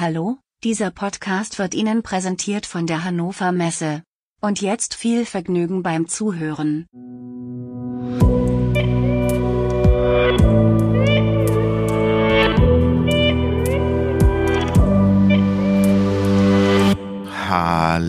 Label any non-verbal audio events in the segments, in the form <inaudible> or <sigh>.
Hallo, dieser Podcast wird Ihnen präsentiert von der Hannover Messe. Und jetzt viel Vergnügen beim Zuhören.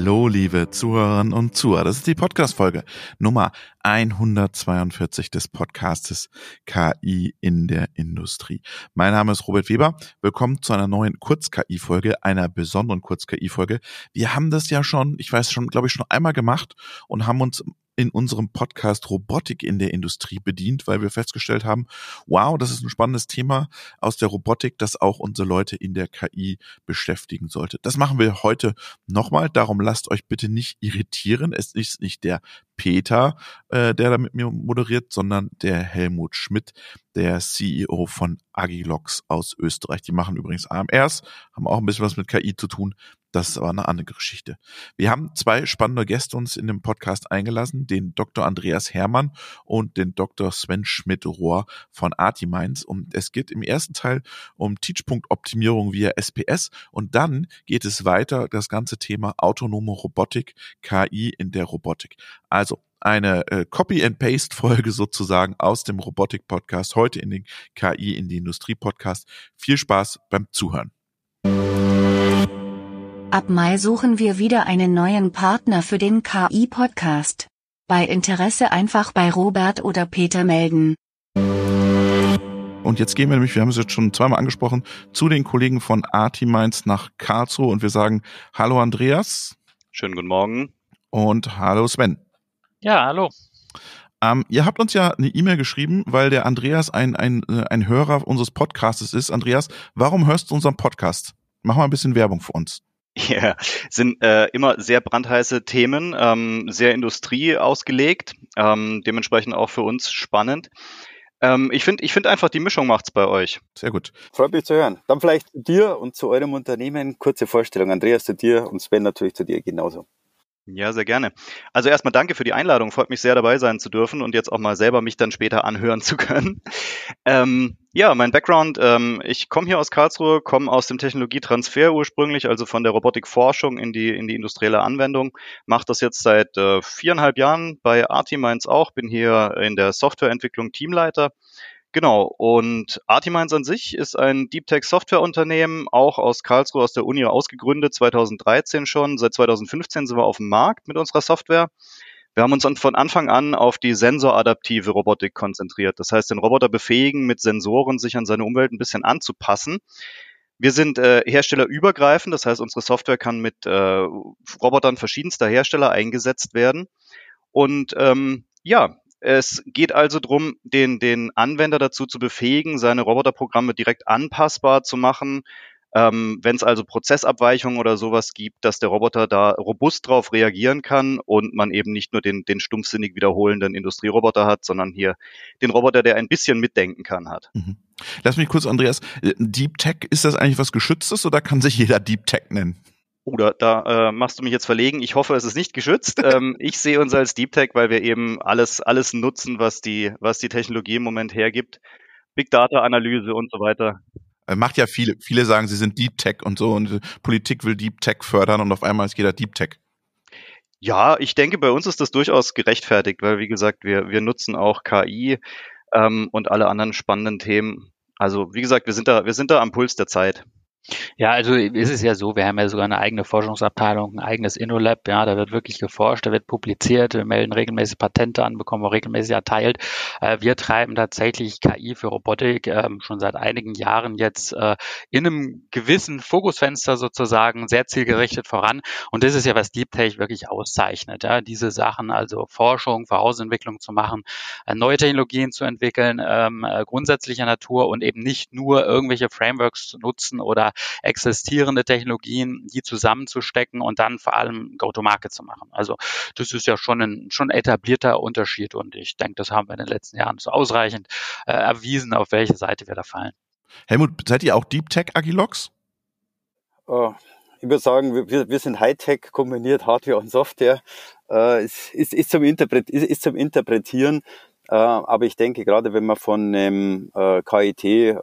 Hallo, liebe Zuhörerinnen und Zuhörer. Das ist die Podcast-Folge Nummer 142 des Podcastes KI in der Industrie. Mein Name ist Robert Weber. Willkommen zu einer neuen Kurz-KI-Folge, einer besonderen Kurz-KI-Folge. Wir haben das ja schon, ich weiß schon, glaube ich, schon einmal gemacht und haben uns in unserem Podcast Robotik in der Industrie bedient, weil wir festgestellt haben, wow, das ist ein spannendes Thema aus der Robotik, das auch unsere Leute in der KI beschäftigen sollte. Das machen wir heute nochmal. Darum lasst euch bitte nicht irritieren. Es ist nicht der Peter, äh, der da mit mir moderiert, sondern der Helmut Schmidt, der CEO von Agilox aus Österreich. Die machen übrigens AMRs, haben auch ein bisschen was mit KI zu tun. Das ist aber eine andere Geschichte. Wir haben zwei spannende Gäste uns in dem Podcast eingelassen, den Dr. Andreas Hermann und den Dr. Sven Schmidt-Rohr von Artiminds. Und es geht im ersten Teil um Teachpunkt-Optimierung via SPS und dann geht es weiter, das ganze Thema autonome Robotik, KI in der Robotik. Also eine äh, Copy-and-Paste-Folge <laughs> sozusagen aus dem Robotik-Podcast, heute in den KI in die Industrie-Podcast. Viel Spaß beim Zuhören. Ab Mai suchen wir wieder einen neuen Partner für den KI-Podcast. Bei Interesse einfach bei Robert oder Peter melden. Und jetzt gehen wir nämlich, wir haben es jetzt schon zweimal angesprochen, zu den Kollegen von Artiminds nach Karlsruhe und wir sagen Hallo Andreas. Schönen guten Morgen. Und hallo Sven. Ja, hallo. Ähm, ihr habt uns ja eine E-Mail geschrieben, weil der Andreas ein, ein, äh, ein Hörer unseres Podcastes ist. Andreas, warum hörst du unseren Podcast? Mach mal ein bisschen Werbung für uns. <laughs> Ja, sind äh, immer sehr brandheiße Themen, ähm, sehr Industrie ausgelegt, ähm, dementsprechend auch für uns spannend. Ähm, ich finde ich finde einfach, die Mischung macht's bei euch. Sehr gut. Freut mich zu hören. Dann vielleicht dir und zu eurem Unternehmen kurze Vorstellung. Andreas zu dir und Sven natürlich zu dir genauso. Ja, sehr gerne. Also erstmal danke für die Einladung. Freut mich sehr dabei sein zu dürfen und jetzt auch mal selber mich dann später anhören zu können. <laughs> Ähm, ja, mein Background, ähm, ich komme hier aus Karlsruhe, komme aus dem Technologietransfer ursprünglich, also von der Robotikforschung in die, in die industrielle Anwendung, mache das jetzt seit äh, viereinhalb Jahren bei Artimines auch, bin hier in der Softwareentwicklung Teamleiter Genau, und Artimines an sich ist ein Deep Tech Softwareunternehmen, auch aus Karlsruhe, aus der Uni ausgegründet, 2013 schon. Seit 2015 sind wir auf dem Markt mit unserer Software. Wir haben uns von Anfang an auf die sensoradaptive Robotik konzentriert. Das heißt, den Roboter befähigen, mit Sensoren sich an seine Umwelt ein bisschen anzupassen. Wir sind äh, herstellerübergreifend, das heißt, unsere Software kann mit äh, Robotern verschiedenster Hersteller eingesetzt werden. Und ähm, ja, es geht also darum, den, den Anwender dazu zu befähigen, seine Roboterprogramme direkt anpassbar zu machen. Ähm, Wenn es also Prozessabweichungen oder sowas gibt, dass der Roboter da robust drauf reagieren kann und man eben nicht nur den, den stumpfsinnig wiederholenden Industrieroboter hat, sondern hier den Roboter, der ein bisschen mitdenken kann, hat. Mhm. Lass mich kurz, Andreas, Deep Tech, ist das eigentlich was Geschütztes oder kann sich jeder Deep Tech nennen? Oder da äh, machst du mich jetzt verlegen. Ich hoffe, es ist nicht geschützt. <laughs> ähm, ich sehe uns als Deep Tech, weil wir eben alles, alles nutzen, was die, was die Technologie im Moment hergibt. Big Data Analyse und so weiter. Äh, macht ja viele, viele sagen, sie sind Deep Tech und so und Politik will Deep Tech fördern und auf einmal ist jeder Deep Tech. Ja, ich denke, bei uns ist das durchaus gerechtfertigt, weil wie gesagt, wir, wir nutzen auch KI ähm, und alle anderen spannenden Themen. Also wie gesagt, wir sind da, wir sind da am Puls der Zeit. Ja, also ist es ja so, wir haben ja sogar eine eigene Forschungsabteilung, ein eigenes InnoLab, ja, da wird wirklich geforscht, da wird publiziert, wir melden regelmäßig Patente an, bekommen wir regelmäßig erteilt. Äh, wir treiben tatsächlich KI für Robotik ähm, schon seit einigen Jahren jetzt äh, in einem gewissen Fokusfenster sozusagen sehr zielgerichtet voran. Und das ist ja, was Deep Tech wirklich auszeichnet, ja, diese Sachen, also Forschung, Vorausentwicklung zu machen, äh, neue Technologien zu entwickeln, ähm, grundsätzlicher Natur und eben nicht nur irgendwelche Frameworks zu nutzen oder existierende Technologien, die zusammenzustecken und dann vor allem Go-to-Market zu machen. Also das ist ja schon ein schon etablierter Unterschied und ich denke, das haben wir in den letzten Jahren so ausreichend äh, erwiesen, auf welche Seite wir da fallen. Helmut, seid ihr auch Deep Tech Agilox? Oh, ich würde sagen, wir, wir sind Hightech kombiniert Hardware und Software. Äh, ist, ist, ist, zum Interpret, ist, ist zum Interpretieren. Äh, aber ich denke, gerade wenn man von ähm, äh, KIT äh,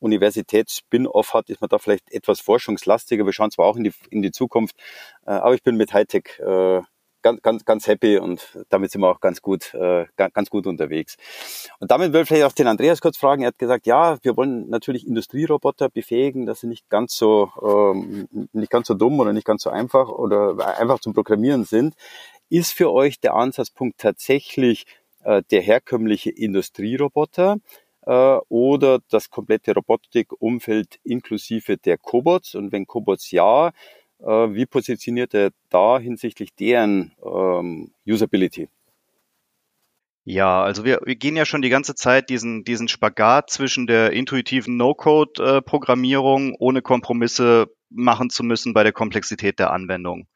Universitäts-Spin-Off hat, ist man da vielleicht etwas forschungslastiger. Wir schauen zwar auch in die, in die Zukunft, äh, aber ich bin mit Hightech äh, ganz, ganz, ganz happy und damit sind wir auch ganz gut, äh, ganz gut unterwegs. Und damit will ich vielleicht auch den Andreas kurz fragen. Er hat gesagt, ja, wir wollen natürlich Industrieroboter befähigen, dass sie nicht ganz so, ähm, nicht ganz so dumm oder nicht ganz so einfach oder einfach zum Programmieren sind. Ist für euch der Ansatzpunkt tatsächlich äh, der herkömmliche Industrieroboter? Äh, oder das komplette Robotikumfeld inklusive der Cobots. Und wenn Cobots ja, äh, wie positioniert er da hinsichtlich deren ähm, Usability? Ja, also wir, wir gehen ja schon die ganze Zeit diesen, diesen Spagat zwischen der intuitiven No-Code-Programmierung ohne Kompromisse machen zu müssen bei der Komplexität der Anwendung.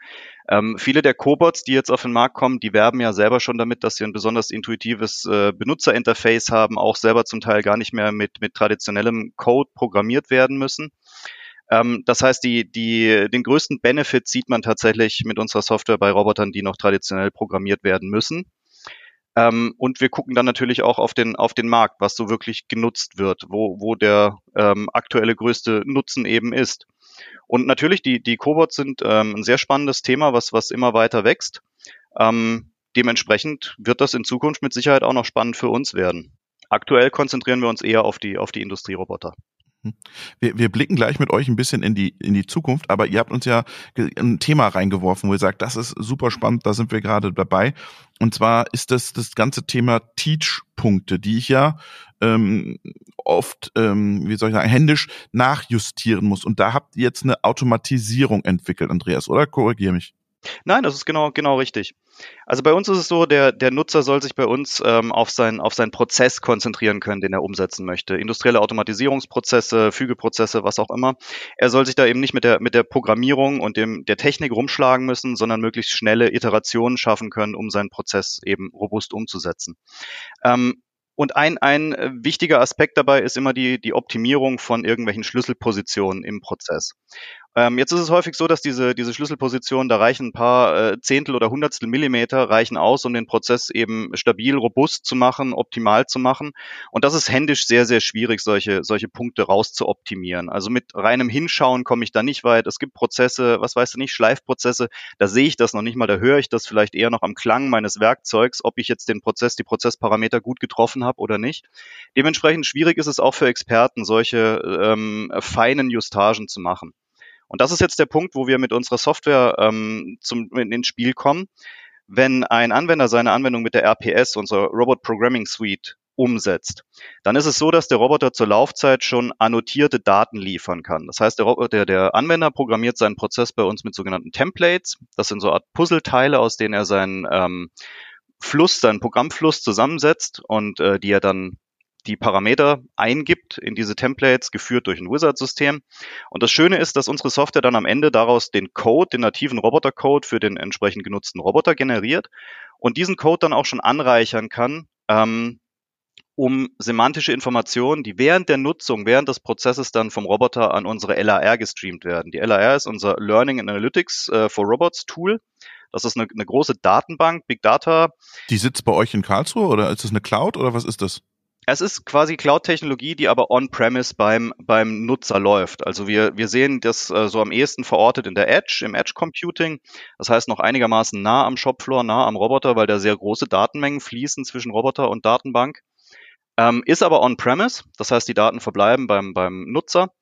Ähm, viele der Cobots, die jetzt auf den Markt kommen, die werben ja selber schon damit, dass sie ein besonders intuitives äh, Benutzerinterface haben, auch selber zum Teil gar nicht mehr mit, mit traditionellem Code programmiert werden müssen. Ähm, das heißt, die, die, den größten Benefit sieht man tatsächlich mit unserer Software bei Robotern, die noch traditionell programmiert werden müssen. Ähm, und wir gucken dann natürlich auch auf den, auf den Markt, was so wirklich genutzt wird, wo, wo der ähm, aktuelle größte Nutzen eben ist. Und natürlich, die, die Cobots sind ähm, ein sehr spannendes Thema, was, was immer weiter wächst. Ähm, dementsprechend wird das in Zukunft mit Sicherheit auch noch spannend für uns werden. Aktuell konzentrieren wir uns eher auf die, auf die Industrieroboter. Hm. Wir, wir blicken gleich mit euch ein bisschen in die, in die Zukunft, aber ihr habt uns ja ein Thema reingeworfen, wo ihr sagt, das ist super spannend, da sind wir gerade dabei. Und zwar ist das das ganze Thema Teach-Punkte, die ich ja ähm, oft, ähm, wie soll ich sagen, händisch nachjustieren muss. Und da habt ihr jetzt eine Automatisierung entwickelt, Andreas, oder? Korrigier mich. Nein, das ist genau, genau richtig. Also bei uns ist es so, der, der Nutzer soll sich bei uns ähm, auf, sein, auf seinen Prozess konzentrieren können, den er umsetzen möchte. Industrielle Automatisierungsprozesse, Fügeprozesse, was auch immer. Er soll sich da eben nicht mit der, mit der Programmierung und dem, der Technik rumschlagen müssen, sondern möglichst schnelle Iterationen schaffen können, um seinen Prozess eben robust umzusetzen. Ähm, und ein, ein wichtiger Aspekt dabei ist immer die, die Optimierung von irgendwelchen Schlüsselpositionen im Prozess. Ähm, jetzt ist es häufig so, dass diese, diese Schlüsselpositionen, da reichen ein paar äh, Zehntel oder Hundertstel Millimeter, reichen aus, um den Prozess eben stabil, robust zu machen, optimal zu machen. Und das ist händisch sehr, sehr schwierig, solche, solche Punkte rauszuoptimieren. Also mit reinem Hinschauen komme ich da nicht weit. Es gibt Prozesse, was weißt du nicht, Schleifprozesse, da sehe ich das noch nicht mal, da höre ich das vielleicht eher noch am Klang meines Werkzeugs, ob ich jetzt den Prozess, die Prozessparameter gut getroffen habe oder nicht. Dementsprechend schwierig ist es auch für Experten, solche ähm, feinen Justagen zu machen. Und das ist jetzt der Punkt, wo wir mit unserer Software ähm, zum, in, ins Spiel kommen. Wenn ein Anwender seine Anwendung mit der RPS, unserer Robot Programming Suite, umsetzt, dann ist es so, dass der Roboter zur Laufzeit schon annotierte Daten liefern kann. Das heißt, der, Roboter, der Anwender programmiert seinen Prozess bei uns mit sogenannten Templates. Das sind so eine Art Puzzleteile, aus denen er seinen ähm, Fluss, seinen Programmfluss zusammensetzt und äh, die er dann die Parameter eingibt in diese Templates, geführt durch ein Wizard-System. Und das Schöne ist, dass unsere Software dann am Ende daraus den Code, den nativen Roboter-Code für den entsprechend genutzten Roboter generiert und diesen Code dann auch schon anreichern kann, ähm, um semantische Informationen, die während der Nutzung, während des Prozesses dann vom Roboter an unsere LAR gestreamt werden. Die LAR ist unser Learning and Analytics äh, for Robots Tool. Das ist eine, eine große Datenbank, Big Data. Die sitzt bei euch in Karlsruhe oder ist das eine Cloud oder was ist das? Es ist quasi Cloud-Technologie, die aber on-premise beim, beim Nutzer läuft. Also wir, wir sehen das äh, so am ehesten verortet in der Edge, im Edge-Computing. Das heißt noch einigermaßen nah am Shopfloor, nah am Roboter, weil da sehr große Datenmengen fließen zwischen Roboter und Datenbank. Ähm, ist aber on-premise, das heißt die Daten verbleiben beim, beim Nutzer.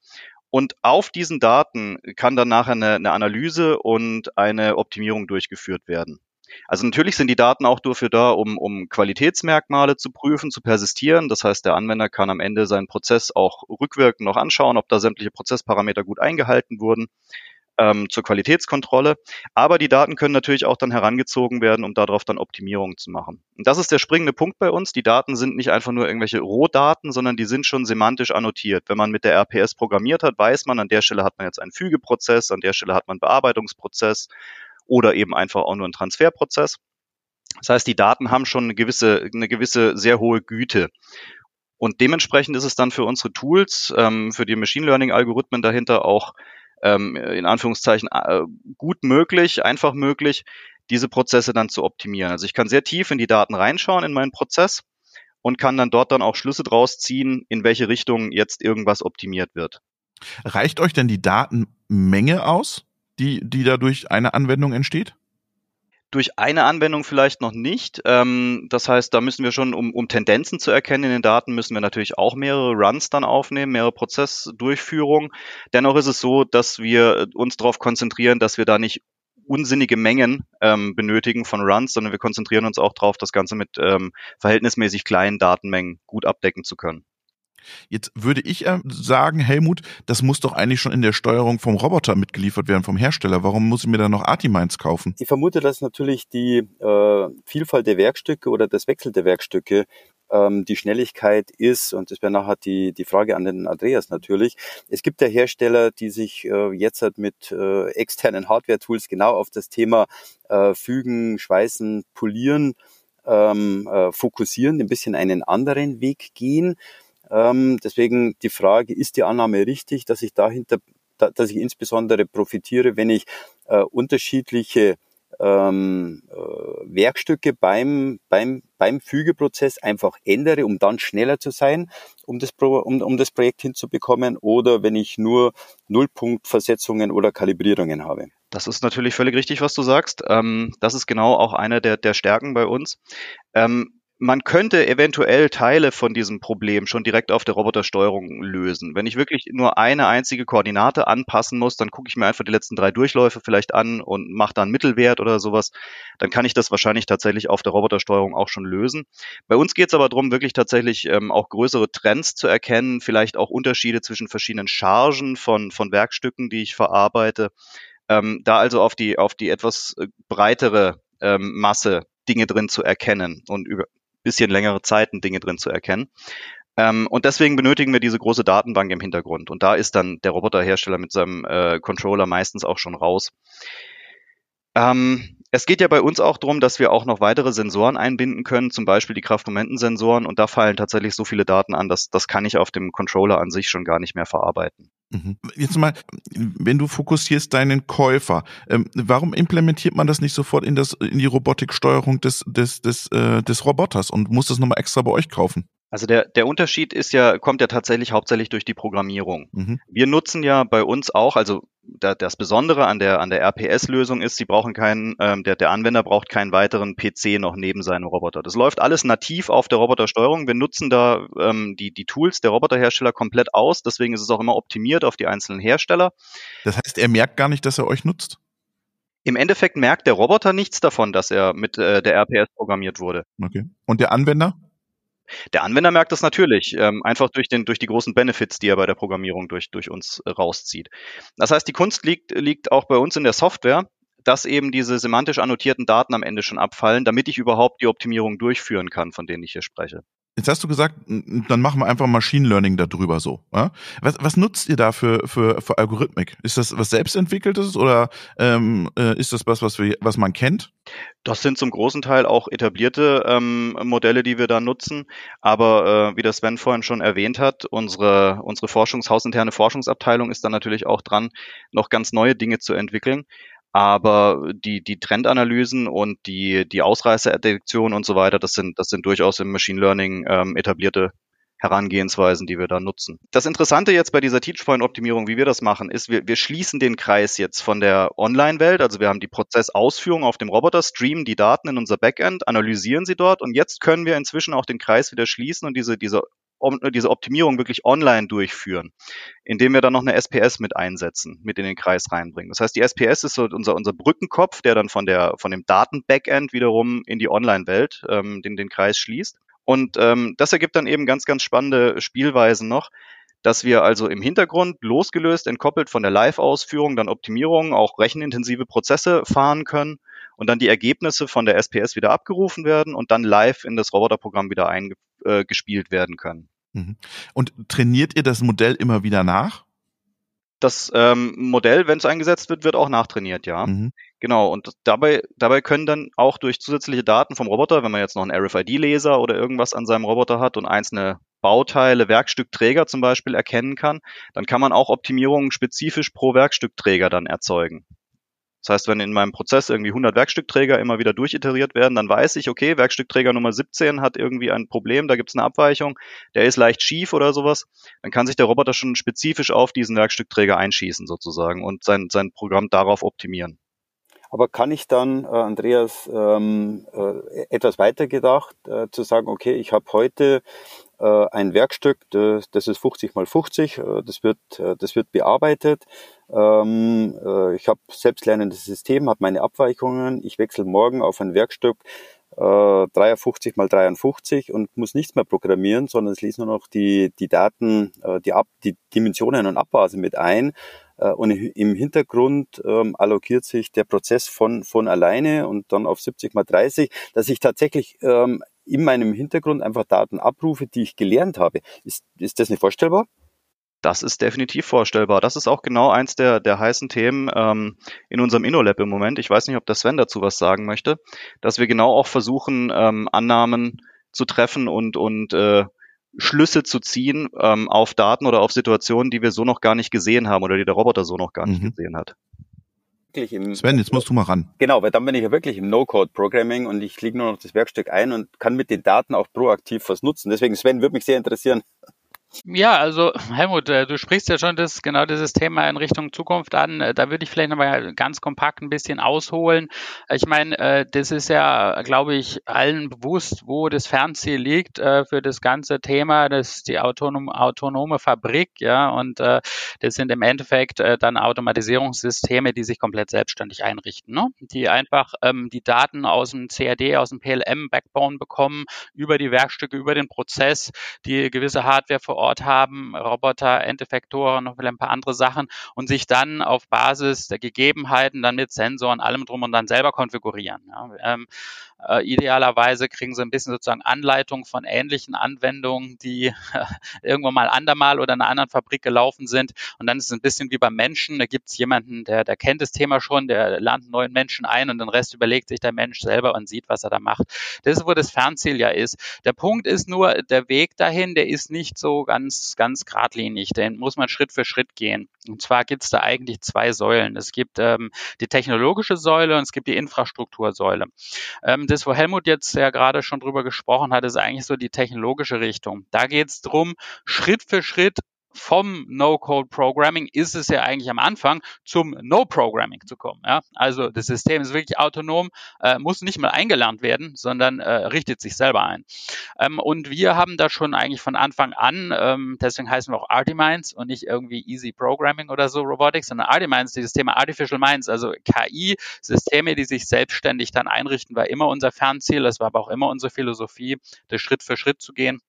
Und auf diesen Daten kann dann nachher eine, eine Analyse und eine Optimierung durchgeführt werden. Also natürlich sind die Daten auch dafür da, um, um Qualitätsmerkmale zu prüfen, zu persistieren. Das heißt, der Anwender kann am Ende seinen Prozess auch rückwirkend noch anschauen, ob da sämtliche Prozessparameter gut eingehalten wurden ähm, zur Qualitätskontrolle. Aber die Daten können natürlich auch dann herangezogen werden, um darauf dann Optimierungen zu machen. Und das ist der springende Punkt bei uns. Die Daten sind nicht einfach nur irgendwelche Rohdaten, sondern die sind schon semantisch annotiert. Wenn man mit der RPS programmiert hat, weiß man, an der Stelle hat man jetzt einen Fügeprozess, an der Stelle hat man einen Bearbeitungsprozess oder eben einfach auch nur ein Transferprozess. Das heißt, die Daten haben schon eine gewisse, eine gewisse sehr hohe Güte. Und dementsprechend ist es dann für unsere Tools, ähm, für die Machine Learning Algorithmen dahinter auch ähm, in Anführungszeichen äh, gut möglich, einfach möglich, diese Prozesse dann zu optimieren. Also ich kann sehr tief in die Daten reinschauen in meinen Prozess und kann dann dort dann auch Schlüsse draus ziehen, in welche Richtung jetzt irgendwas optimiert wird. Reicht euch denn die Datenmenge aus, die, die dadurch eine Anwendung entsteht? Durch eine Anwendung vielleicht noch nicht. Ähm, das heißt, da müssen wir schon, um, um Tendenzen zu erkennen in den Daten, müssen wir natürlich auch mehrere Runs dann aufnehmen, mehrere Prozessdurchführungen. Dennoch ist es so, dass wir uns darauf konzentrieren, dass wir da nicht unsinnige Mengen ähm, benötigen von Runs, sondern wir konzentrieren uns auch darauf, das Ganze mit ähm, verhältnismäßig kleinen Datenmengen gut abdecken zu können. Jetzt würde ich äh, sagen, Helmut, das muss doch eigentlich schon in der Steuerung vom Roboter mitgeliefert werden, vom Hersteller. Warum muss ich mir da noch Artimines kaufen? Ich vermute, dass natürlich die äh, Vielfalt der Werkstücke oder das Wechsel der Werkstücke ähm, die Schnelligkeit ist, und das wäre nachher die, die Frage an den Andreas natürlich. Es gibt ja Hersteller, die sich äh, jetzt halt mit äh, externen Hardware-Tools genau auf das Thema äh, Fügen, Schweißen, Polieren ähm, äh, fokussieren, ein bisschen einen anderen Weg gehen. Ähm, deswegen die Frage, ist die Annahme richtig, dass ich dahinter, da, dass ich insbesondere profitiere, wenn ich äh, unterschiedliche ähm, äh, Werkstücke beim, beim, beim Fügeprozess einfach ändere, um dann schneller zu sein, um das, Pro, um, um das Projekt hinzubekommen, oder wenn ich nur Nullpunktversetzungen oder Kalibrierungen habe. Das ist natürlich völlig richtig, was du sagst. Ähm, das ist genau auch eine der, der Stärken bei uns. Ähm, man könnte eventuell Teile von diesem Problem schon direkt auf der Robotersteuerung lösen. Wenn ich wirklich nur eine einzige Koordinate anpassen muss, dann gucke ich mir einfach die letzten drei Durchläufe vielleicht an und mache da einen Mittelwert oder sowas. Dann kann ich das wahrscheinlich tatsächlich auf der Robotersteuerung auch schon lösen. Bei uns geht es aber darum, wirklich tatsächlich ähm, auch größere Trends zu erkennen, vielleicht auch Unterschiede zwischen verschiedenen Chargen von, von Werkstücken, die ich verarbeite. Ähm, da also auf die, auf die etwas äh, breitere ähm, Masse Dinge drin zu erkennen und über, bisschen längere Zeiten Dinge drin zu erkennen. Ähm, und deswegen benötigen wir diese große Datenbank im Hintergrund. Und da ist dann der Roboterhersteller mit seinem äh, Controller meistens auch schon raus. Ähm, es geht ja bei uns auch darum, dass wir auch noch weitere Sensoren einbinden können, zum Beispiel die Kraftmomentensensoren. Und da fallen tatsächlich so viele Daten an, dass das kann ich auf dem Controller an sich schon gar nicht mehr verarbeiten. Mhm. Jetzt mal, wenn du fokussierst deinen Käufer, ähm, warum implementiert man das nicht sofort in das in die Robotiksteuerung des des des äh, des Roboters und muss das nochmal extra bei euch kaufen? Also der, der Unterschied ist ja, kommt ja tatsächlich hauptsächlich durch die Programmierung. Mhm. Wir nutzen ja bei uns auch, also da, das Besondere an der, an der RPS-Lösung ist, sie brauchen keinen, ähm, der, der Anwender braucht keinen weiteren PC noch neben seinem Roboter. Das läuft alles nativ auf der Robotersteuerung. Wir nutzen da ähm, die, die Tools der Roboterhersteller komplett aus. Deswegen ist es auch immer optimiert auf die einzelnen Hersteller. Das heißt, er merkt gar nicht, dass er euch nutzt? Im Endeffekt merkt der Roboter nichts davon, dass er mit äh, der RPS programmiert wurde. Okay. Und der Anwender? Der Anwender merkt das natürlich, ähm, einfach durch, den, durch die großen Benefits, die er bei der Programmierung durch, durch uns äh, rauszieht. Das heißt, die Kunst liegt, liegt auch bei uns in der Software, dass eben diese semantisch annotierten Daten am Ende schon abfallen, damit ich überhaupt die Optimierung durchführen kann, von denen ich hier spreche. Jetzt hast du gesagt, dann machen wir einfach Machine Learning darüber so. Ja? Was, was nutzt ihr da für, für, für Algorithmik? Ist das was selbstentwickeltes oder ähm, äh, ist das was, was, wir, was man kennt? Das sind zum großen Teil auch etablierte ähm, Modelle, die wir da nutzen. Aber äh, wie das Sven vorhin schon erwähnt hat, unsere, unsere Forschungs, hausinterne Forschungsabteilung ist dann natürlich auch dran, noch ganz neue Dinge zu entwickeln. Aber die, die Trendanalysen und die, die Ausreißerdetektion und so weiter, das sind, das sind durchaus im Machine Learning ähm, etablierte Herangehensweisen, die wir da nutzen. Das Interessante jetzt bei dieser Teachpoint-Optimierung, wie wir das machen, ist, wir, wir schließen den Kreis jetzt von der Online-Welt. Also wir haben die Prozessausführung auf dem Roboter, streamen die Daten in unser Backend, analysieren sie dort und jetzt können wir inzwischen auch den Kreis wieder schließen und diese, diese diese Optimierung wirklich online durchführen, indem wir dann noch eine SPS mit einsetzen, mit in den Kreis reinbringen. Das heißt, die SPS ist so unser, unser Brückenkopf, der dann von der, von dem Daten-Backend wiederum in die Online-Welt, ähm, den, den Kreis schließt. Und ähm, das ergibt dann eben ganz, ganz spannende Spielweisen noch, dass wir also im Hintergrund losgelöst, entkoppelt von der Live-Ausführung, dann Optimierungen, auch rechenintensive Prozesse fahren können und dann die Ergebnisse von der SPS wieder abgerufen werden und dann live in das Roboterprogramm wieder eingespielt äh, werden können. Mhm. Und trainiert ihr das Modell immer wieder nach? Das ähm, Modell, wenn es eingesetzt wird, wird auch nachtrainiert, ja. Mhm. Genau, und dabei, dabei können dann auch durch zusätzliche Daten vom Roboter, wenn man jetzt noch einen RFID-Laser oder irgendwas an seinem Roboter hat und einzelne Bauteile, Werkstückträger zum Beispiel erkennen kann, dann kann man auch Optimierungen spezifisch pro Werkstückträger dann erzeugen. Das heißt, wenn in meinem Prozess irgendwie 100 Werkstückträger immer wieder durchiteriert werden, dann weiß ich, okay, Werkstückträger Nummer 17 hat irgendwie ein Problem, da gibt es eine Abweichung, der ist leicht schief oder sowas. Dann kann sich der Roboter schon spezifisch auf diesen Werkstückträger einschießen sozusagen und sein, sein Programm darauf optimieren. Aber kann ich dann, äh, Andreas, ähm, äh, etwas weiter gedacht, äh, zu sagen, okay, ich habe heute ein Werkstück, das, ist 50 mal 50, äh, das wird, äh, das wird bearbeitet. Ähm, äh, ich habe selbstlernendes System, habe meine Abweichungen. Ich wechsle morgen auf ein Werkstück äh, 53 mal 53 und muss nichts mehr programmieren, sondern es liest nur noch die, die Daten, äh, die, Ab die Dimensionen und Abwase mit ein. Äh, und im Hintergrund ähm, allokiert sich der Prozess von, von alleine und dann auf 70 mal 30, dass ich tatsächlich ähm, in meinem Hintergrund einfach Daten abrufe, die ich gelernt habe. Ist, ist das nicht vorstellbar? Das ist definitiv vorstellbar. Das ist auch genau eins der, der heißen Themen ähm, in unserem InnoLab im Moment. Ich weiß nicht, ob der Sven dazu was sagen möchte, dass wir genau auch versuchen, ähm, Annahmen zu treffen und, und äh, Schlüsse zu ziehen ähm, auf Daten oder auf Situationen, die wir so noch gar nicht gesehen haben oder die der Roboter so noch gar nicht mhm. gesehen hat wirklich im. Sven, jetzt musst du mal ran. Genau, weil dann bin ich ja wirklich im No-Code-Programming und ich lege nur noch das Werkstück ein und kann mit den Daten auch proaktiv was nutzen. Deswegen, Sven, würde mich sehr interessieren, ja, also <laughs> Helmut, äh, du sprichst ja schon das, genau dieses Thema in Richtung Zukunft an. Äh, da würde ich vielleicht nochmal ganz kompakt ein bisschen ausholen. Ich meine, äh, das ist ja, glaube ich, allen bewusst, wo das Fernziel liegt für das ganze Thema, das ist die autonom, autonome Fabrik, ja, und das sind im Endeffekt dann Automatisierungssysteme, die sich komplett selbstständig einrichten, ne? die einfach ähm, die Daten aus dem CAD, aus dem PLM-Backbone bekommen, über die Werkstücke, über den Prozess, die gewisse Hardware vor Ort haben, Roboter, Endeffektoren, noch ein paar andere Sachen und sich dann auf Basis der Gegebenheiten dann mit Sensoren, allem drum und dann selber konfigurieren. Ja. Ähm, äh, idealerweise kriegen sie ein bisschen sozusagen Anleitung von ähnlichen Anwendungen, die <laughs> irgendwann mal andermal oder in einer anderen Fabrik gelaufen sind. Und dann ist es ein bisschen wie beim Menschen. Da gibt es jemanden, der, der kennt das Thema schon, der lernt neuen Menschen ein und den Rest überlegt sich der Mensch selber und sieht, was er da macht. Das ist, wo das Fernziel ja ist. Der Punkt ist nur, der Weg dahin, der ist nicht so ganz, ganz geradlinig. Den muss man Schritt für Schritt gehen. Und zwar gibt es da eigentlich zwei Säulen. Es gibt ähm, die technologische Säule und es gibt die Infrastruktursäule. Ähm, das, wo Helmut jetzt ja gerade schon drüber gesprochen hat, ist eigentlich so die technologische Richtung. Da geht es darum, Schritt für Schritt vom No-Code-Programming ist es ja eigentlich am Anfang zum No-Programming zu kommen. Ja? Also das System ist wirklich autonom, äh, muss nicht mal eingelernt werden, sondern äh, richtet sich selber ein. Ähm, und wir haben da schon eigentlich von Anfang an, ähm, deswegen heißen wir auch Artiminds und nicht irgendwie Easy Programming oder so Robotics, sondern Artiminds, dieses Thema Artificial Minds, also KI-Systeme, die sich selbstständig dann einrichten, war immer unser Fernziel. Das war aber auch immer unsere Philosophie, das Schritt für Schritt zu gehen.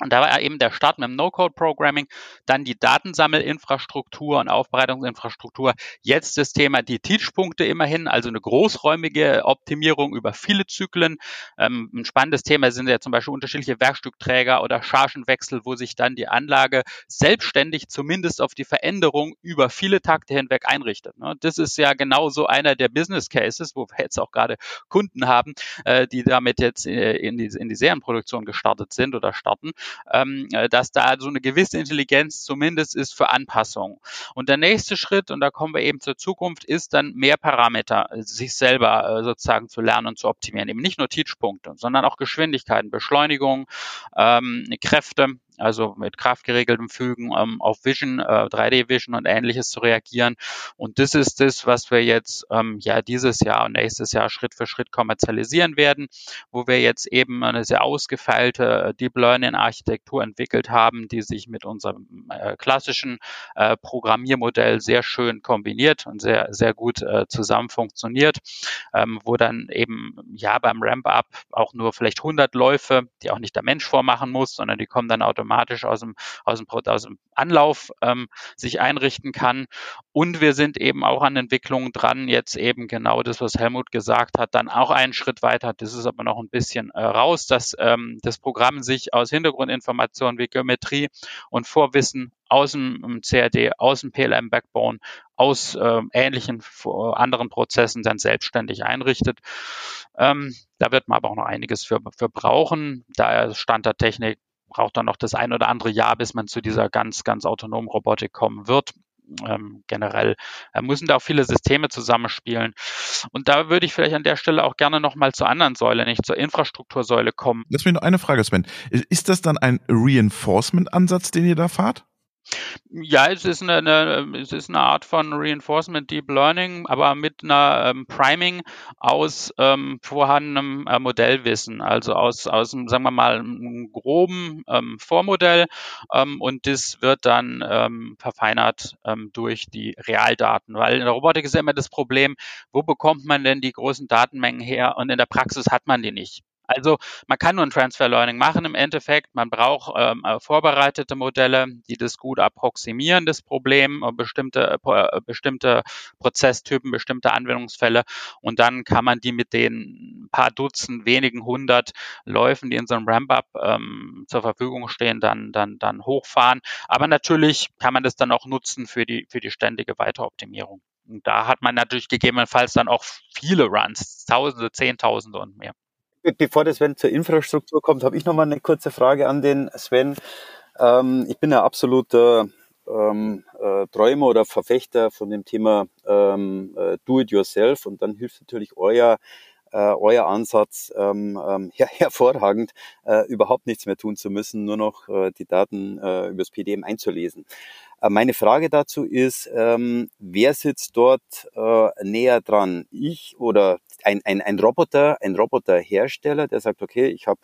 Und da war eben der Start mit dem No-Code-Programming, dann die Datensammelinfrastruktur und Aufbereitungsinfrastruktur. Jetzt das Thema die Teach-Punkte immerhin, also eine großräumige Optimierung über viele Zyklen. Ähm, ein spannendes Thema sind ja zum Beispiel unterschiedliche Werkstückträger oder Chargenwechsel, wo sich dann die Anlage selbstständig zumindest auf die Veränderung über viele Takte hinweg einrichtet. Ne? Das ist ja genau so einer der Business Cases, wo wir jetzt auch gerade Kunden haben, äh, die damit jetzt äh, in die, in die Serienproduktion gestartet sind oder starten ähm, äh, dass da so eine gewisse Intelligenz zumindest ist für Anpassungen. Und der nächste Schritt, und da kommen wir eben zur Zukunft, ist dann mehr Parameter, äh, sich selber äh, sozusagen zu lernen und zu optimieren. Eben nicht nur Teachpunkte, sondern auch Geschwindigkeiten, Beschleunigung, ähm, Kräfte also mit kraftgeregeltem Fügen ähm, auf Vision, äh, 3D-Vision und ähnliches zu reagieren. Und das ist das, was wir jetzt ähm, ja dieses Jahr und nächstes Jahr Schritt für Schritt kommerzialisieren werden, wo wir jetzt eben eine sehr ausgefeilte äh, Deep Learning-Architektur entwickelt haben, die sich mit unserem äh, klassischen äh, Programmiermodell sehr schön kombiniert und sehr, sehr gut äh, zusammen funktioniert, ähm, wo dann eben ja beim Ramp-Up auch nur vielleicht 100 Läufe, die auch nicht der Mensch vormachen muss, sondern die kommen dann automatisch automatisch aus dem, aus dem, aus dem Anlauf ähm, sich einrichten kann. Und wir sind eben auch an Entwicklungen dran, jetzt eben genau das, was Helmut gesagt hat, dann auch einen Schritt weiter. Das ist aber noch ein bisschen äh, raus, dass ähm, das Programm sich aus Hintergrundinformationen wie Geometrie und Vorwissen aus dem CAD, aus dem PLM Backbone, aus äh, ähnlichen anderen Prozessen dann selbstständig einrichtet. Ähm, da wird man aber auch noch einiges für, für brauchen, da Stand der Technik braucht dann noch das ein oder andere Jahr, bis man zu dieser ganz, ganz autonomen Robotik kommen wird. ähm, generell äh, müssen da auch viele Systeme zusammenspielen. Und da würde ich vielleicht an der Stelle auch gerne nochmal zur anderen Säule, nicht zur Infrastruktursäule kommen. Lass mich noch eine Frage, Sven. Ist das dann ein Reinforcement-Ansatz, den ihr da fahrt? Ja, es ist eine, eine, es ist eine Art von Reinforcement Deep Learning, aber mit einer ähm, Priming aus ähm, vorhandenem äh, Modellwissen, also aus, aus sagen wir mal, einem groben ähm, Vormodell ähm, und das wird dann ähm, verfeinert ähm, durch die Realdaten, weil in der Robotik ist ja immer das Problem, wo bekommt man denn die großen Datenmengen her? Und in der Praxis hat man die nicht. Also man kann nur ein Transfer Learning machen im Endeffekt. Man braucht ähm, äh, vorbereitete Modelle, die das gut approximieren, das Problem, äh, bestimmte, äh, bestimmte Prozesstypen, bestimmte Anwendungsfälle. Und dann kann man die mit den paar Dutzend, wenigen hundert Läufen, die in so einem Ramp-up ähm, zur Verfügung stehen, dann, dann, dann hochfahren. Aber natürlich kann man das dann auch nutzen für die, für die ständige Weiteroptimierung. Und da hat man natürlich gegebenenfalls dann auch viele Runs, Tausende, Zehntausende und mehr. Bevor der Sven zur Infrastruktur kommt, habe ich noch mal eine kurze Frage an den Sven. Ähm, ich bin ein absoluter ähm, äh, Träumer oder Verfechter von dem Thema ähm, äh, Do-it-yourself und dann hilft natürlich euer äh, euer Ansatz ähm, ähm, her <laughs> hervorragend, äh, überhaupt nichts mehr tun zu müssen, nur noch äh, die Daten äh, übers PDM einzulesen. Äh, meine Frage dazu ist, ähm, wer sitzt dort äh, näher dran? Ich oder ein, ein, ein Roboter, ein Roboterhersteller, der sagt, okay, ich habe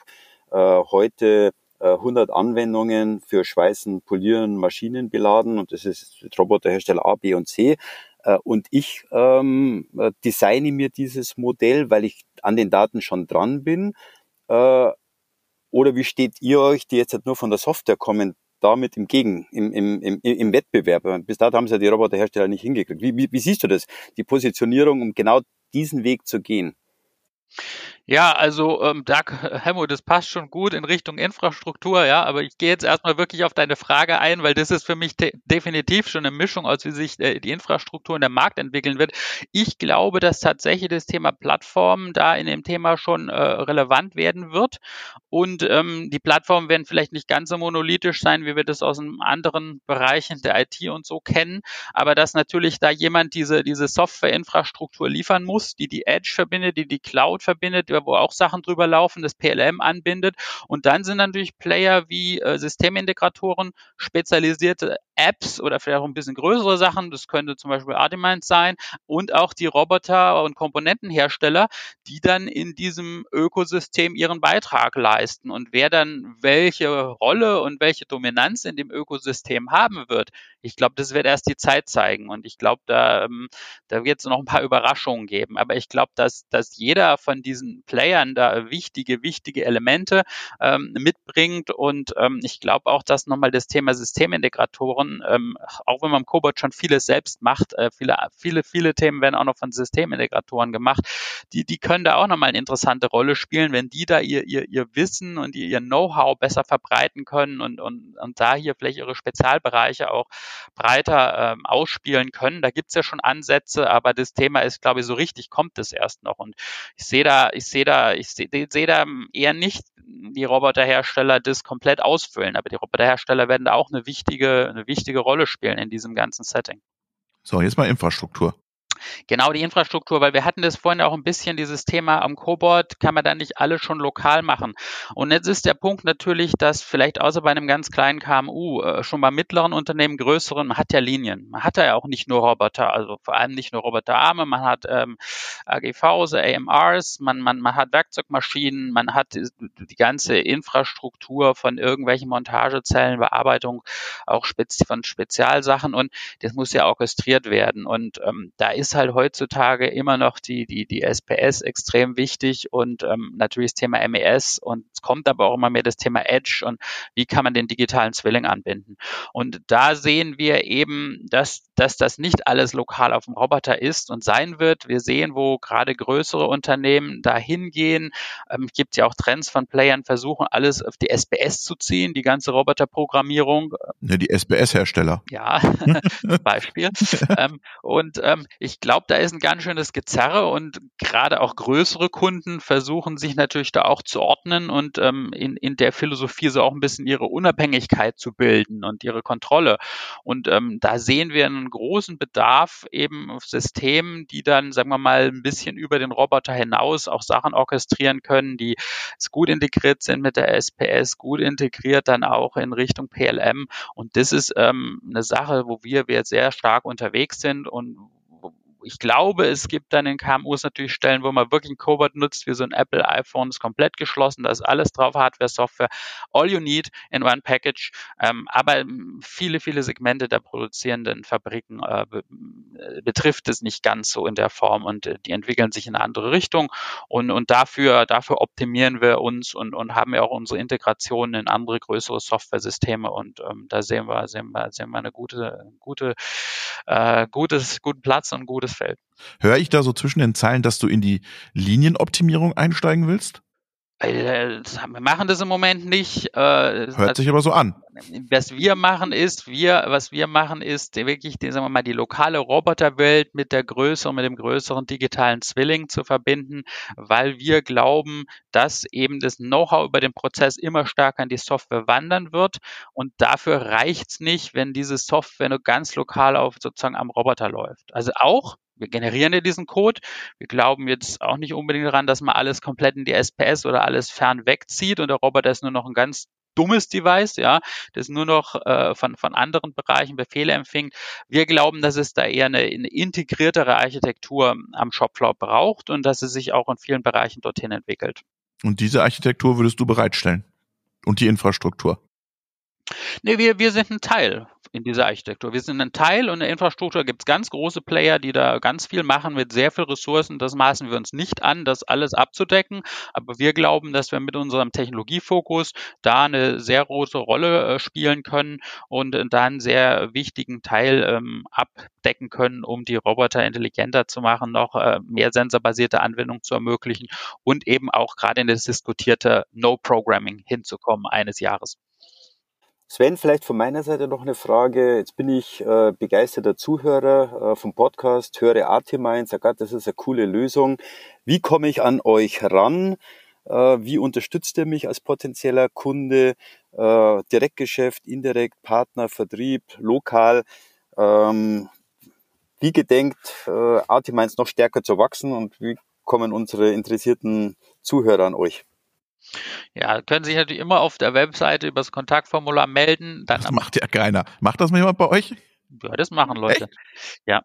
äh, heute 100 Anwendungen für Schweißen, Polieren, Maschinen beladen und das ist Roboterhersteller A, B und C. Und ich ähm, designe mir dieses Modell, weil ich an den Daten schon dran bin. Äh, oder wie steht ihr euch, die jetzt nur von der Software kommen, damit im Gegen, im, im, im, im Wettbewerb. Bis dato haben sie ja die Roboterhersteller nicht hingekriegt. Wie, wie, wie siehst du das, die Positionierung, um genau diesen Weg zu gehen? Ja, also ähm, da, Helmo, das passt schon gut in Richtung Infrastruktur, ja, aber ich gehe jetzt erstmal wirklich auf deine Frage ein, weil das ist für mich de definitiv schon eine Mischung aus, wie sich äh, die Infrastruktur und der Markt entwickeln wird. Ich glaube, dass tatsächlich das Thema Plattformen da in dem Thema schon äh, relevant werden wird und ähm, die Plattformen werden vielleicht nicht ganz so monolithisch sein, wie wir das aus anderen Bereichen der IT und so kennen, aber dass natürlich da jemand diese, diese Softwareinfrastruktur liefern muss, die die Edge verbindet, die die Cloud verbindet, wo auch Sachen drüber laufen, das PLM anbindet. Und dann sind natürlich Player wie äh, Systemintegratoren, spezialisierte Apps oder vielleicht auch ein bisschen größere Sachen, das könnte zum Beispiel Artimines sein, und auch die Roboter- und Komponentenhersteller, die dann in diesem Ökosystem ihren Beitrag leisten. Und wer dann welche Rolle und welche Dominanz in dem Ökosystem haben wird, ich glaube, das wird erst die Zeit zeigen. Und ich glaube, da, ähm, da wird es noch ein paar Überraschungen geben. Aber ich glaube, dass, dass jeder von diesen Playern da wichtige, wichtige Elemente ähm, mitbringt. Und ähm, ich glaube auch, dass nochmal das Thema Systemintegratoren, ähm, auch wenn man im Cobot schon vieles selbst macht, äh, viele, viele, viele Themen werden auch noch von Systemintegratoren gemacht, die, die können da auch nochmal eine interessante Rolle spielen, wenn die da ihr, ihr, ihr Wissen und ihr, ihr Know-how besser verbreiten können und, und, und da hier vielleicht ihre Spezialbereiche auch breiter ähm, ausspielen können. Da gibt's ja schon Ansätze, aber das Thema ist, glaube ich, so richtig kommt es erst noch. Und ich sehe da, ich sehe da, ich sehe seh da eher nicht die Roboterhersteller das komplett ausfüllen, aber die Roboterhersteller werden da auch eine wichtige, eine wichtige Rolle spielen in diesem ganzen Setting. So, jetzt mal Infrastruktur. Genau, die Infrastruktur, weil wir hatten das vorhin auch ein bisschen, dieses Thema am Cobot, kann man da nicht alles schon lokal machen. Und jetzt ist der Punkt natürlich, dass vielleicht außer bei einem ganz kleinen KMU, äh, schon bei mittleren Unternehmen, größeren, man hat ja Linien. Man hat ja auch nicht nur Roboter, also vor allem nicht nur Roboterarme, man hat ähm, AGVs, AMRs, man, man, man hat Werkzeugmaschinen, man hat die, ganze Infrastruktur von irgendwelchen Montagezellen, Bearbeitung auch spezi von Spezialsachen und das muss ja orchestriert werden. Und ähm, da ist halt heutzutage immer noch die, die, die SPS extrem wichtig und ähm, natürlich das Thema MES und es kommt aber auch immer mehr das Thema Edge und wie kann man den digitalen Zwilling anbinden. Und da sehen wir eben, dass, dass das nicht alles lokal auf dem Roboter ist und sein wird. Wir sehen, wo gerade größere Unternehmen da hingehen. Ähm, gibt ja auch Trends von Playern, versuchen alles auf die SPS zu ziehen, die ganze Roboterprogrammierung. Ja, die SPS-Hersteller. Ja, Beispiel. <laughs> ähm, und ähm, ich glaube, glaube, da ist ein ganz schönes Gezerre und gerade auch größere Kunden versuchen sich natürlich da auch zu ordnen und ähm, in, in der Philosophie so auch ein bisschen ihre Unabhängigkeit zu bilden und ihre Kontrolle. Und ähm, da sehen wir einen großen Bedarf eben auf Systemen, die dann, sagen wir mal, ein bisschen über den Roboter hinaus auch Sachen orchestrieren können, die gut integriert sind mit der SPS, gut integriert dann auch in Richtung PLM. Und das ist ähm, eine Sache, wo wir, wir sehr stark unterwegs sind und ich glaube, es gibt dann in KMUs natürlich Stellen, wo man wirklich ein Cobot nutzt, wie so ein Apple iPhone, ist komplett geschlossen, da ist alles drauf, Hardware, Software, all you need in one package. Ähm, aber viele, viele Segmente der produzierenden Fabriken äh, betrifft es nicht ganz so in der Form und äh, die entwickeln sich in eine andere Richtung und, und dafür, dafür optimieren wir uns und, und haben ja auch unsere Integration in andere größere Software-Systeme und ähm, da sehen wir, sehen wir, sehen wir eine gute, gute, äh, gutes, guten Platz und gutes Feld. Höre ich da so zwischen den Zeilen, dass du in die Linienoptimierung einsteigen willst? Äh, wir machen das im Moment nicht. Äh, Hört also, sich aber so an. Was wir machen ist, wir, was wir machen ist wirklich, die, sagen wir mal, die lokale Roboterwelt mit der größeren, mit dem größeren digitalen Zwilling zu verbinden, weil wir glauben, dass eben das Know-how über den Prozess immer stärker in die Software wandern wird. Und dafür reicht's nicht, wenn diese Software nur ganz lokal auf sozusagen am Roboter läuft. Also auch wir generieren ja diesen Code. Wir glauben jetzt auch nicht unbedingt daran, dass man alles komplett in die SPS oder alles fern wegzieht und der Roboter ist nur noch ein ganz dummes Device, ja, das nur noch äh, von, von anderen Bereichen Befehle empfängt. Wir glauben, dass es da eher eine, eine integriertere Architektur am Shopfloor braucht und dass es sich auch in vielen Bereichen dorthin entwickelt. Und diese Architektur würdest du bereitstellen? Und die Infrastruktur? Nee, wir, wir sind ein Teil in dieser Architektur. Wir sind ein Teil und in der Infrastruktur gibt es ganz große Player, die da ganz viel machen mit sehr viel Ressourcen. Das maßen wir uns nicht an, das alles abzudecken. Aber wir glauben, dass wir mit unserem Technologiefokus da eine sehr große Rolle äh, spielen können und äh, da einen sehr wichtigen Teil ähm, abdecken können, um die Roboter intelligenter zu machen, noch äh, mehr sensorbasierte Anwendungen zu ermöglichen und eben auch gerade in das diskutierte No-Programming hinzukommen eines Jahres. Sven, vielleicht von meiner Seite noch eine Frage. Jetzt bin ich äh, begeisterter Zuhörer äh, vom Podcast, höre Artimind, sage, Gott, das ist eine coole Lösung. Wie komme ich an euch ran? Äh, wie unterstützt ihr mich als potenzieller Kunde? Äh, Direktgeschäft, indirekt, Partner, Vertrieb, lokal. Ähm, wie gedenkt äh, Artiminds noch stärker zu wachsen und wie kommen unsere interessierten Zuhörer an euch? Ja, können sich natürlich immer auf der Webseite über das Kontaktformular melden. Das macht ja keiner. Macht das mal jemand bei euch? Ja, das machen Leute. Echt? Ja.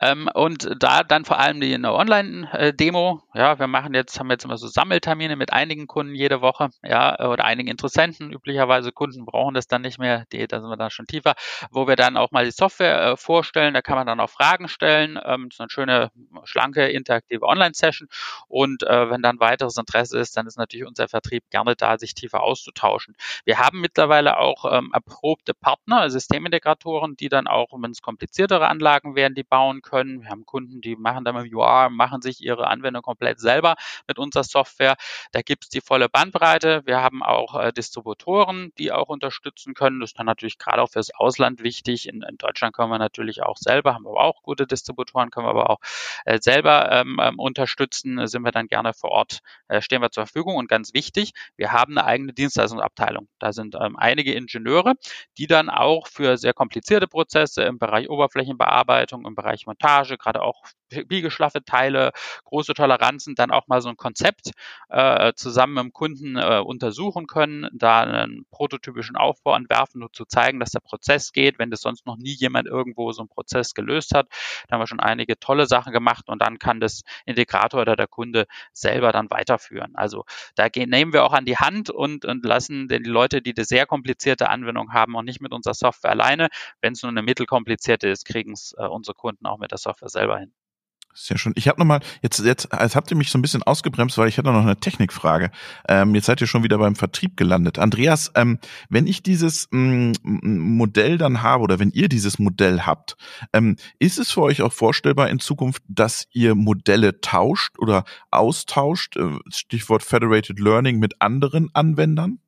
Ähm, und da dann vor allem die eine Online-Demo. Ja, wir machen jetzt, haben jetzt immer so Sammeltermine mit einigen Kunden jede Woche, ja, oder einigen Interessenten. Üblicherweise Kunden brauchen das dann nicht mehr, die, da sind wir dann schon tiefer, wo wir dann auch mal die Software äh, vorstellen. Da kann man dann auch Fragen stellen. Ähm, ist eine schöne, schlanke, interaktive Online-Session. Und äh, wenn dann weiteres Interesse ist, dann ist natürlich unser Vertrieb gerne da, sich tiefer auszutauschen. Wir haben mittlerweile auch ähm, erprobte Partner, Systemintegratoren, die dann auch, wenn es kompliziertere Anlagen werden, die bauen, bauen können. Wir haben Kunden, die machen dann mit UR, machen sich ihre Anwendung komplett selber mit unserer Software. Da gibt es die volle Bandbreite. Wir haben auch äh, Distributoren, die auch unterstützen können. Das ist dann natürlich gerade auch fürs Ausland wichtig. In, in, Deutschland können wir natürlich auch selber, haben aber auch gute Distributoren, können wir aber auch äh, selber ähm, ähm, unterstützen. Sind wir dann gerne vor Ort, äh, stehen wir zur Verfügung. Und ganz wichtig, wir haben eine eigene Dienstleistungsabteilung. Da sind ähm, einige Ingenieure, die dann auch für sehr komplizierte Prozesse im Bereich Oberflächenbearbeitung, im Bereich Bereich Montage, gerade auch biegeschlaffe Teile, große Toleranzen, dann auch mal so ein Konzept äh, zusammen mit dem Kunden äh, untersuchen können, da einen prototypischen Aufbau entwerfen, nur zu zeigen, dass der Prozess geht, wenn das sonst noch nie jemand irgendwo so einen Prozess gelöst hat. Da haben wir schon einige tolle Sachen gemacht und dann kann das Integrator oder der Kunde selber dann weiterführen. Also da gehen, nehmen wir auch an die Hand und, und lassen die Leute, die eine sehr komplizierte Anwendung haben, auch nicht mit unserer Software alleine. Wenn es nur eine mittelkomplizierte ist, kriegen es äh, unsere Kunden auch mit der Software selber hin. Sehr schön. Ich habe noch mal jetzt jetzt als habt ihr mich so ein bisschen ausgebremst, weil ich hatte noch eine Technikfrage. Ähm, jetzt seid ihr schon wieder beim Vertrieb gelandet. Andreas, ähm, wenn ich dieses ähm, Modell dann habe oder wenn ihr dieses Modell habt, ähm, ist es für euch auch vorstellbar in Zukunft, dass ihr Modelle tauscht oder austauscht? Äh, Stichwort Federated Learning mit anderen Anwendern?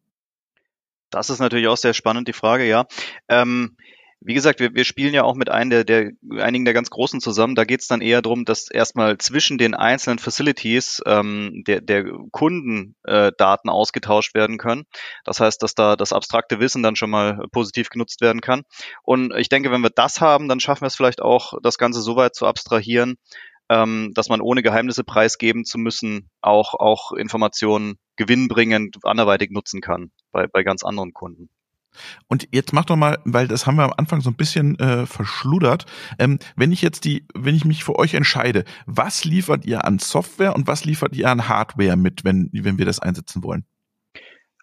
Das ist natürlich auch sehr spannend die Frage, ja. Ähm, Wie gesagt, wir, wir spielen ja auch mit einem der, der, einigen der ganz Großen zusammen. Da geht es dann eher darum, dass erstmal zwischen den einzelnen Facilities ähm, der, der Kundendaten äh, ausgetauscht werden können. Das heißt, dass da das abstrakte Wissen dann schon mal positiv genutzt werden kann. Und ich denke, wenn wir das haben, dann schaffen wir es vielleicht auch, das Ganze so weit zu abstrahieren, ähm, dass man ohne Geheimnisse preisgeben zu müssen, auch, auch Informationen gewinnbringend anderweitig nutzen kann bei, bei ganz anderen Kunden. Und jetzt mach doch mal, weil das haben wir am Anfang so ein bisschen äh, verschludert. Ähm, wenn ich jetzt die, wenn ich mich für euch entscheide, was liefert ihr an Software und was liefert ihr an Hardware mit, wenn, wenn wir das einsetzen wollen?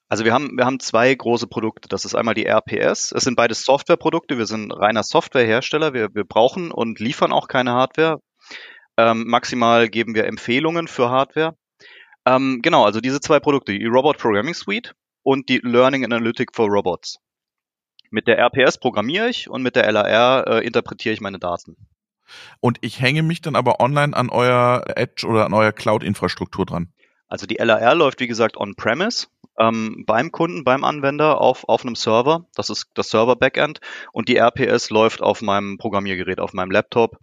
Also wir haben, wir haben zwei große Produkte. Das ist einmal die RPS. Es sind beides Softwareprodukte. Wir sind reiner Softwarehersteller. Wir, wir brauchen und liefern auch keine Hardware. Ähm, maximal geben wir Empfehlungen für Hardware. Ähm, genau, also diese zwei Produkte, die Robot Programming Suite und die Learning Analytic for Robots. Mit der RPS programmiere ich und mit der LAR äh, interpretiere ich meine Daten. Und ich hänge mich dann aber online an euer Edge oder an euer Cloud-Infrastruktur dran. Also die LAR läuft, wie gesagt, on-premise ähm, beim Kunden, beim Anwender auf, auf einem Server. Das ist das Server-Backend. Und die RPS läuft auf meinem Programmiergerät, auf meinem Laptop.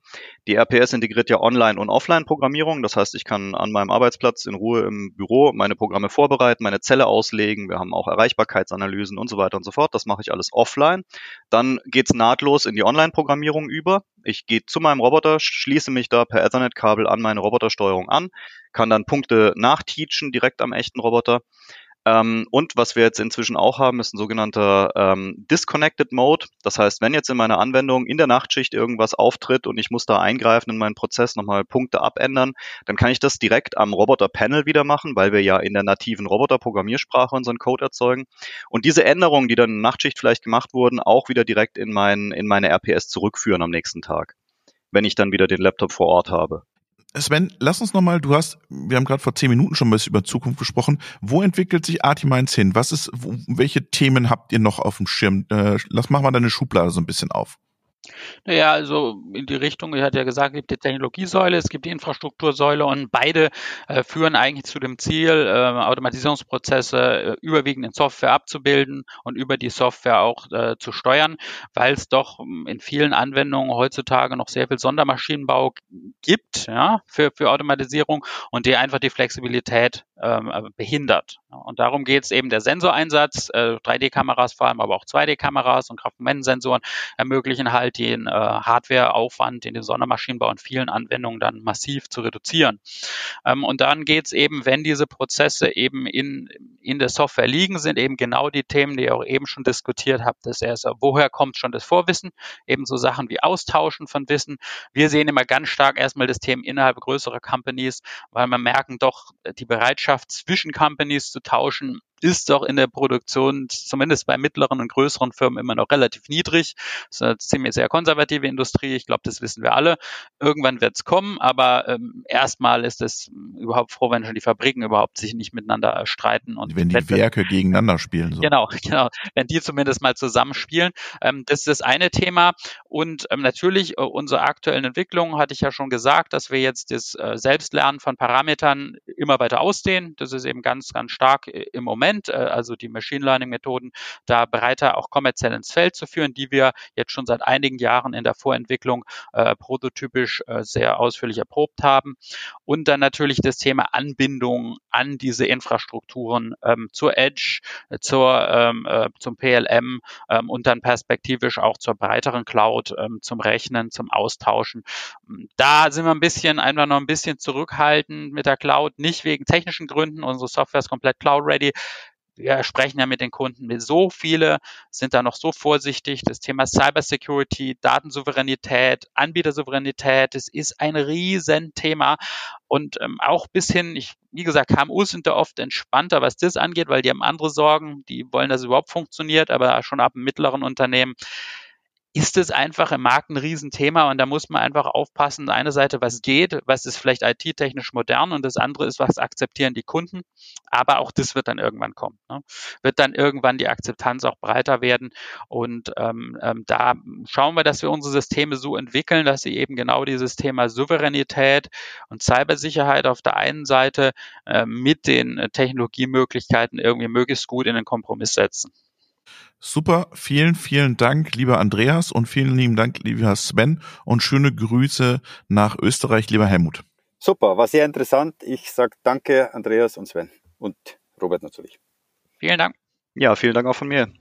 Die RPS integriert ja Online- und Offline-Programmierung. Das heißt, ich kann an meinem Arbeitsplatz in Ruhe im Büro meine Programme vorbereiten, meine Zelle auslegen. Wir haben auch Erreichbarkeitsanalysen und so weiter und so fort. Das mache ich alles offline. Dann geht's nahtlos in die Online-Programmierung über. Ich gehe zu meinem Roboter, schließe mich da per Ethernet-Kabel an meine Robotersteuerung an, kann dann Punkte nachteachen direkt am echten Roboter. Ähm, und was wir jetzt inzwischen auch haben, ist ein sogenannter ähm, Disconnected Mode. Das heißt, wenn jetzt in meiner Anwendung in der Nachtschicht irgendwas auftritt und ich muss da eingreifen in meinen Prozess, nochmal Punkte abändern, dann kann ich das direkt am Roboter-Panel wieder machen, weil wir ja in der nativen Roboter-Programmiersprache unseren Code erzeugen. Und diese Änderungen, die dann in der Nachtschicht vielleicht gemacht wurden, auch wieder direkt in, mein, in meine RPS zurückführen am nächsten Tag, wenn ich dann wieder den Laptop vor Ort habe. Sven, lass uns nochmal, du hast, wir haben gerade vor zehn Minuten schon ein bisschen über Zukunft gesprochen. Wo entwickelt sich Artimines hin? Was ist, welche Themen habt ihr noch auf dem Schirm? Äh, lass machen wir deine Schublade so ein bisschen auf. Naja, also in die Richtung, ich hatte ja gesagt, es gibt die Technologiesäule, es gibt die Infrastruktursäule und beide äh, führen eigentlich zu dem Ziel, äh, Automatisierungsprozesse äh, überwiegend in Software abzubilden und über die Software auch äh, zu steuern, weil es doch ähm, in vielen Anwendungen heutzutage noch sehr viel Sondermaschinenbau gibt ja, für, für Automatisierung und die einfach die Flexibilität ähm, äh, behindert. Und darum geht es eben der Sensoreinsatz, äh, 3D-Kameras vor allem, aber auch 2D-Kameras und Kraftmomentensensoren ermöglichen halt den äh, Hardwareaufwand in den Sondermaschinenbau und vielen Anwendungen dann massiv zu reduzieren. Ähm, und dann geht es eben, wenn diese Prozesse eben in, in der Software liegen, sind eben genau die Themen, die ihr auch eben schon diskutiert habt. Das erste, woher kommt schon das Vorwissen? Eben so Sachen wie Austauschen von Wissen. Wir sehen immer ganz stark erstmal das Thema innerhalb größerer Companies, weil wir merken doch, die Bereitschaft zwischen Companies zu tauschen ist doch in der Produktion, zumindest bei mittleren und größeren Firmen, immer noch relativ niedrig. Das ist eine ziemlich sehr konservative Industrie. Ich glaube, das wissen wir alle. Irgendwann wird es kommen, aber ähm, erstmal ist es überhaupt froh, wenn schon die Fabriken überhaupt sich nicht miteinander streiten. Und wenn die Werke gegeneinander spielen. So. Genau, <laughs> genau. Wenn die zumindest mal zusammenspielen. Ähm, das ist das eine Thema. Und ähm, natürlich äh, unsere aktuellen Entwicklungen, hatte ich ja schon gesagt, dass wir jetzt das äh, Selbstlernen von Parametern immer weiter ausdehnen. Das ist eben ganz, ganz stark äh, im Moment. Moment, äh, also die Machine Learning Methoden, da breiter auch kommerziell ins Feld zu führen, die wir jetzt schon seit einigen Jahren in der Vorentwicklung äh, prototypisch äh, sehr ausführlich erprobt haben. Und dann natürlich das Thema Anbindung an diese Infrastrukturen ähm, zur Edge, äh, zur, ähm, äh, zum PLM ähm, und dann perspektivisch auch zur breiteren Cloud, ähm, zum Rechnen, zum Austauschen. Da sind wir ein bisschen, einfach noch ein bisschen zurückhaltend mit der Cloud, nicht wegen technischen Gründen. Unsere Software ist komplett cloud-ready, wir sprechen ja mit den Kunden, so viele sind da noch so vorsichtig. Das Thema Cybersecurity, Datensouveränität, Anbietersouveränität, das ist ein Riesenthema. Und ähm, auch bis hin, ich, wie gesagt, KMUs sind da oft entspannter, was das angeht, weil die haben andere Sorgen, die wollen, dass es überhaupt funktioniert, aber schon ab einem mittleren Unternehmen ist es einfach im Markt ein Riesenthema und da muss man einfach aufpassen. Eine Seite, was geht, was ist vielleicht IT-technisch modern und das andere ist, was akzeptieren die Kunden. Aber auch das wird dann irgendwann kommen. Ne? Wird dann irgendwann die Akzeptanz auch breiter werden und ähm, ähm, da schauen wir, dass wir unsere Systeme so entwickeln, dass sie eben genau dieses Thema Souveränität und Cybersicherheit auf der einen Seite äh, mit den Technologiemöglichkeiten irgendwie möglichst gut in den Kompromiss setzen. Super, vielen, vielen Dank, lieber Andreas und vielen lieben Dank, lieber Sven und schöne Grüße nach Österreich, lieber Helmut. Super, war sehr interessant. Ich sage danke, Andreas und Sven und Robert natürlich. Vielen Dank. Ja, vielen Dank auch von mir.